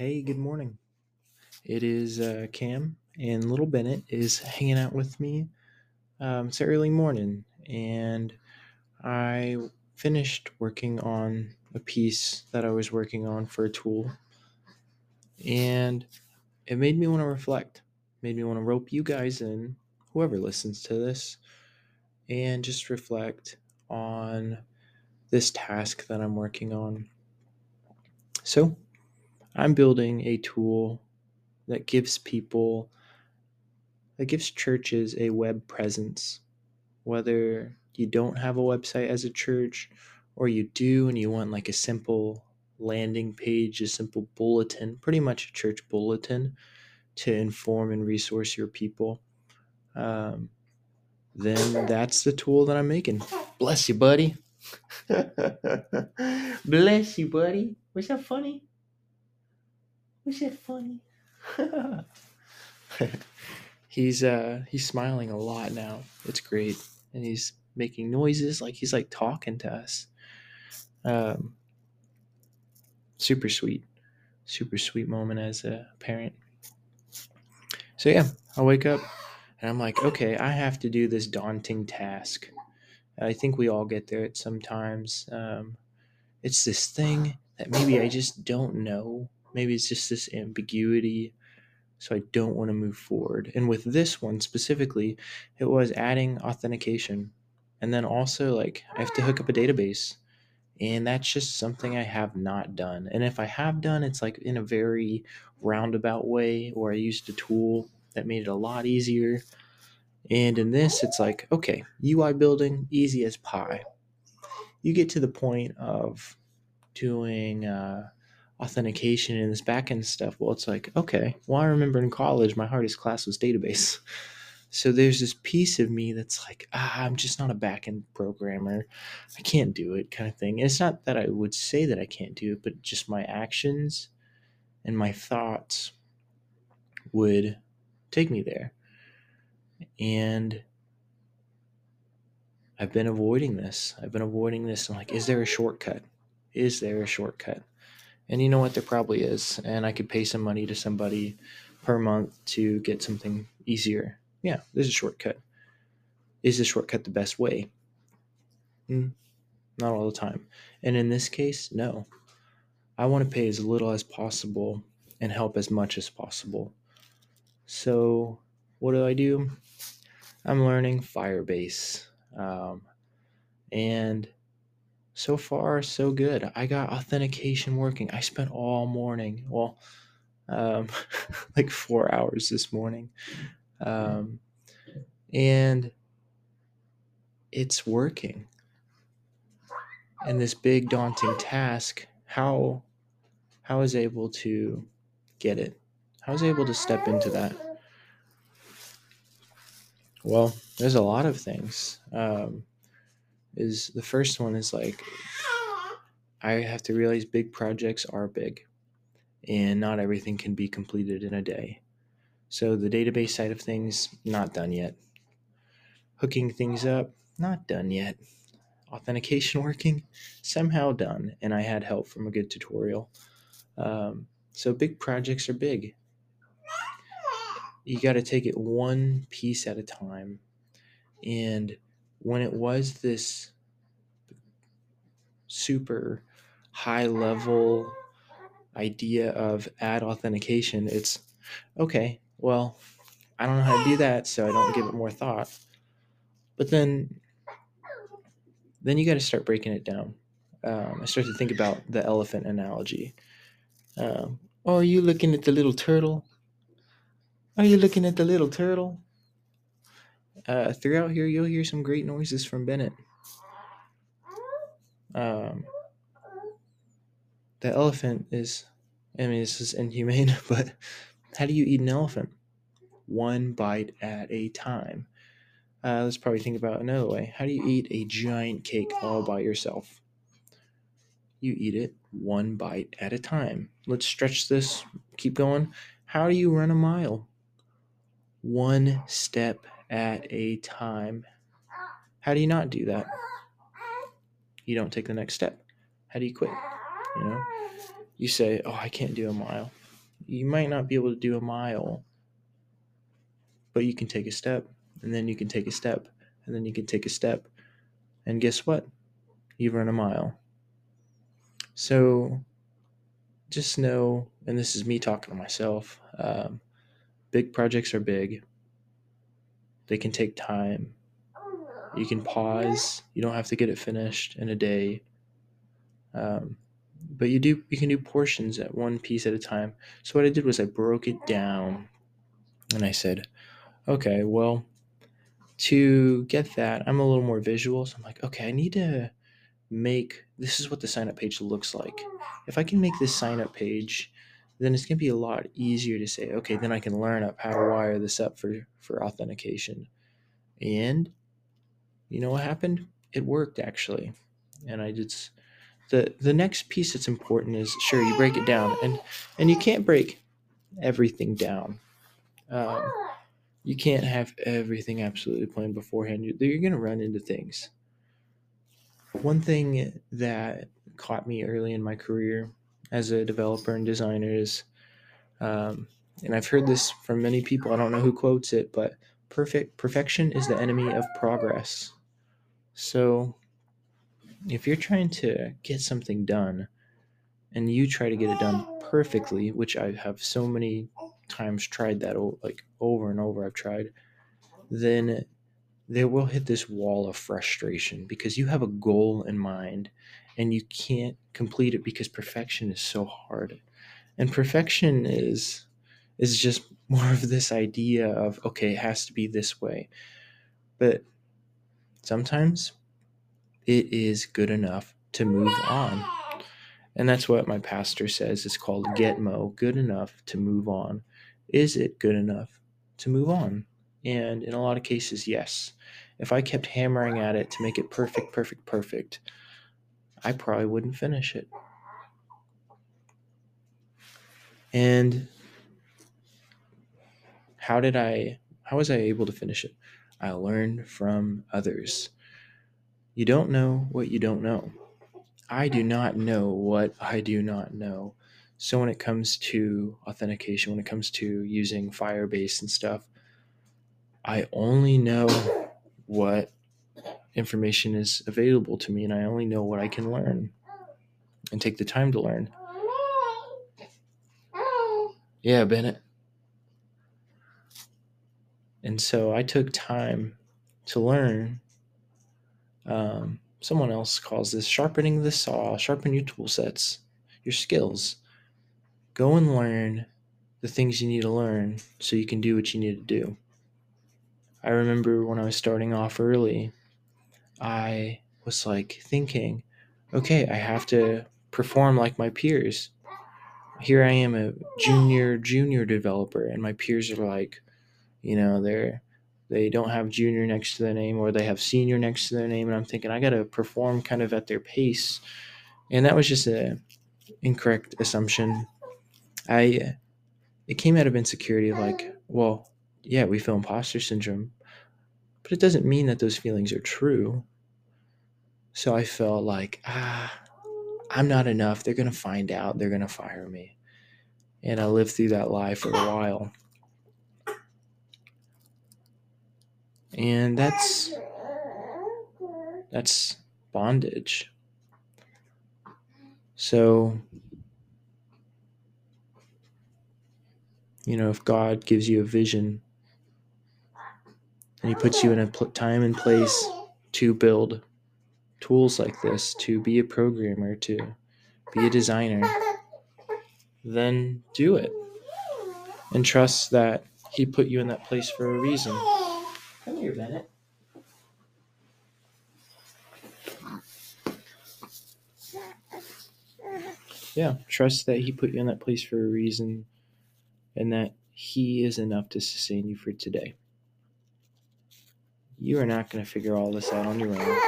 Hey, good morning. It is uh, Cam, and little Bennett is hanging out with me. Um, it's early morning, and I finished working on a piece that I was working on for a tool, and it made me want to reflect. Made me want to rope you guys in, whoever listens to this, and just reflect on this task that I'm working on. So, I'm building a tool that gives people, that gives churches a web presence. Whether you don't have a website as a church or you do and you want like a simple landing page, a simple bulletin, pretty much a church bulletin to inform and resource your people, um, then that's the tool that I'm making. Bless you, buddy. Bless you, buddy. Was that funny? Was that funny? he's uh he's smiling a lot now. It's great. And he's making noises like he's like talking to us. Um super sweet. Super sweet moment as a parent. So yeah, I wake up and I'm like, okay, I have to do this daunting task. I think we all get there at sometimes. Um, it's this thing that maybe I just don't know. Maybe it's just this ambiguity. So I don't want to move forward. And with this one specifically, it was adding authentication. And then also, like, I have to hook up a database. And that's just something I have not done. And if I have done, it's like in a very roundabout way, or I used a tool that made it a lot easier. And in this, it's like, okay, UI building, easy as pie. You get to the point of doing uh, authentication and this backend stuff. Well, it's like, okay, well, I remember in college, my hardest class was database. So there's this piece of me that's like, ah, I'm just not a backend programmer. I can't do it, kind of thing. And it's not that I would say that I can't do it, but just my actions and my thoughts would take me there. And I've been avoiding this. I've been avoiding this. I'm like, is there a shortcut? Is there a shortcut? And you know what? There probably is. And I could pay some money to somebody per month to get something easier. Yeah, there's a shortcut. Is the shortcut the best way? Mm, not all the time. And in this case, no. I want to pay as little as possible and help as much as possible. So, what do I do? I'm learning Firebase. Um, and so far, so good. I got authentication working. I spent all morning, well, um, like four hours this morning. Um, and it's working. And this big daunting task, how how I was able to get it? How was able to step into that? Well, there's a lot of things. Um, is the first one is like I have to realize big projects are big and not everything can be completed in a day. So the database side of things, not done yet. Hooking things up, not done yet. Authentication working, somehow done. And I had help from a good tutorial. Um, so big projects are big. You got to take it one piece at a time. And when it was this super high level idea of add authentication, it's okay, well, I don't know how to do that, so I don't give it more thought. But then, then you got to start breaking it down. Um, I start to think about the elephant analogy. Um, oh, are you looking at the little turtle? Are you looking at the little turtle? Uh, throughout here, you'll hear some great noises from Bennett. Um, the elephant is, I mean, this is inhumane, but how do you eat an elephant? One bite at a time. Uh, let's probably think about another way. How do you eat a giant cake all by yourself? You eat it one bite at a time. Let's stretch this, keep going. How do you run a mile? One step at a time. How do you not do that? You don't take the next step. How do you quit? You know, you say, "Oh, I can't do a mile." you might not be able to do a mile, but you can take a step, and then you can take a step, and then you can take a step. And guess what? You've run a mile. So just know, and this is me talking to myself, um, big projects are big. They can take time. You can pause. You don't have to get it finished in a day. Um, but you do you can do portions at one piece at a time. So what I did was I broke it down and I said, okay, well, to get that, I'm a little more visual. So I'm like, okay, I need to make this is what the sign up page looks like. If I can make this sign up page, then it's going to be a lot easier to say, okay, then I can learn up how to wire this up for, for authentication. And you know what happened? It worked actually. And I just the the next piece that's important is sure you break it down and and you can't break everything down. Um, you can't have everything absolutely planned beforehand. You're, you're going to run into things. One thing that caught me early in my career as a developer and designer is, um, and I've heard this from many people. I don't know who quotes it, but perfect perfection is the enemy of progress. So, if you're trying to get something done, and you try to get it done perfectly, which I have so many times tried that like over and over I've tried, then they will hit this wall of frustration because you have a goal in mind and you can't complete it because perfection is so hard. And perfection is is just more of this idea of okay, it has to be this way. But sometimes it is good enough to move on. And that's what my pastor says. It's called Getmo, good enough to move on. Is it good enough to move on? And in a lot of cases, yes. If I kept hammering at it to make it perfect, perfect, perfect, I probably wouldn't finish it. And how did I, how was I able to finish it? I learned from others. You don't know what you don't know. I do not know what I do not know. So when it comes to authentication, when it comes to using Firebase and stuff, I only know what information is available to me and I only know what I can learn and take the time to learn. Yeah, Bennett. And so I took time to learn. Um, someone else calls this sharpening the saw, sharpen your tool sets, your skills. Go and learn the things you need to learn so you can do what you need to do. I remember when I was starting off early, I was like thinking, okay, I have to perform like my peers. Here I am, a junior, junior developer, and my peers are like, you know, they're they don't have junior next to their name or they have senior next to their name, and I'm thinking I got to perform kind of at their pace, and that was just a incorrect assumption. I it came out of insecurity of like, well, yeah, we feel imposter syndrome, but it doesn't mean that those feelings are true. So I felt like, ah, I'm not enough. They're going to find out. They're going to fire me. And I lived through that lie for a while. And that's that's bondage. So you know, if God gives you a vision and he puts you in a time and place to build tools like this, to be a programmer, to be a designer, then do it. And trust that he put you in that place for a reason. Come here, Bennett. Yeah, trust that he put you in that place for a reason and that he is enough to sustain you for today. You are not going to figure all this out on your own.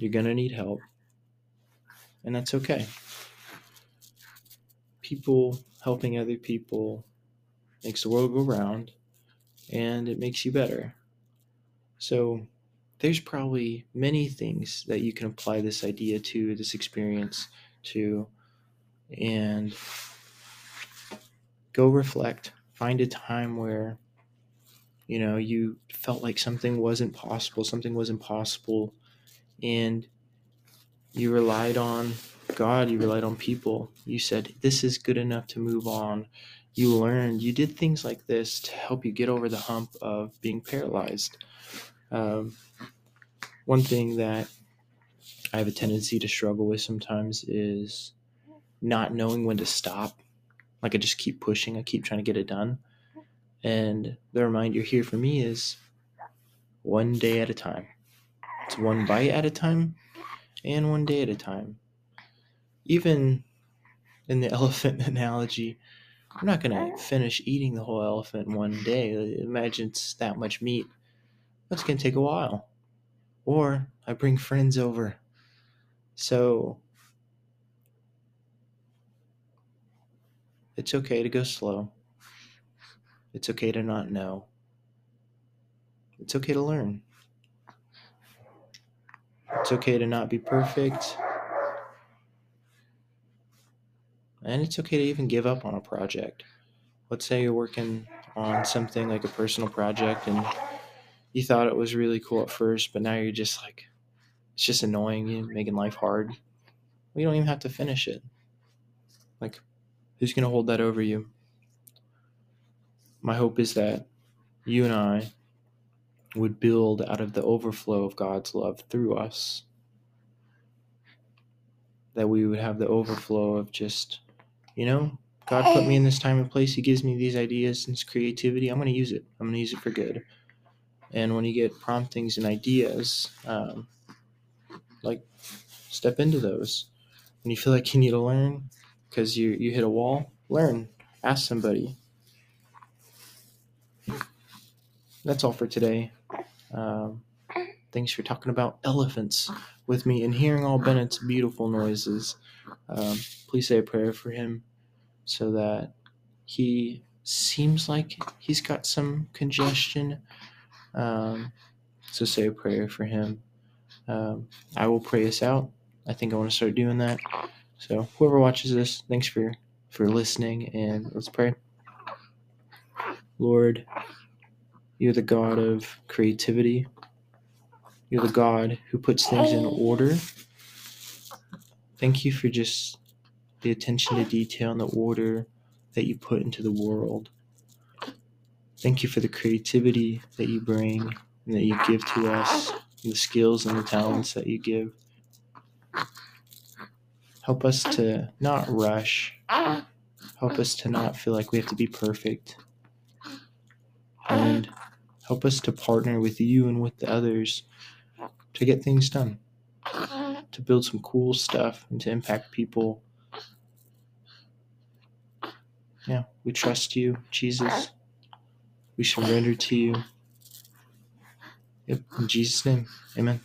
You're going to need help. And that's okay. People helping other people makes the world go round and it makes you better. So, there's probably many things that you can apply this idea to, this experience to, and go reflect. Find a time where, you know, you felt like something wasn't possible, something was impossible, and you relied on God, you relied on people. You said, This is good enough to move on. You learned, you did things like this to help you get over the hump of being paralyzed. Um, one thing that I have a tendency to struggle with sometimes is not knowing when to stop. Like I just keep pushing, I keep trying to get it done. And the reminder here for me is one day at a time. It's one bite at a time and one day at a time. Even in the elephant analogy, I'm not going to finish eating the whole elephant in one day. Imagine it's that much meat. That's going to take a while. Or I bring friends over. So it's okay to go slow. It's okay to not know. It's okay to learn. It's okay to not be perfect. And it's okay to even give up on a project. Let's say you're working on something like a personal project and you thought it was really cool at first, but now you're just like, it's just annoying you, making life hard. You don't even have to finish it. Like, who's going to hold that over you? My hope is that you and I would build out of the overflow of God's love through us. That we would have the overflow of just, you know, God put me in this time and place. He gives me these ideas and creativity. I'm going to use it. I'm going to use it for good. And when you get promptings and ideas, um, like step into those. When you feel like you need to learn because you you hit a wall, learn. Ask somebody. That's all for today. Um, thanks for talking about elephants with me and hearing all Bennett's beautiful noises. Um, please say a prayer for him so that he seems like he's got some congestion. Um, so say a prayer for him. Um, I will pray us out. I think I want to start doing that. So whoever watches this, thanks for for listening, and let's pray. Lord, you're the God of creativity. You're the God who puts things in oh. order. Thank you for just the attention to detail and the order that you put into the world. Thank you for the creativity that you bring and that you give to us, and the skills and the talents that you give. Help us to not rush. Help us to not feel like we have to be perfect. And help us to partner with you and with the others to get things done, to build some cool stuff and to impact people. Yeah, we trust you, Jesus. We surrender to you. Yep, in Jesus' name, amen.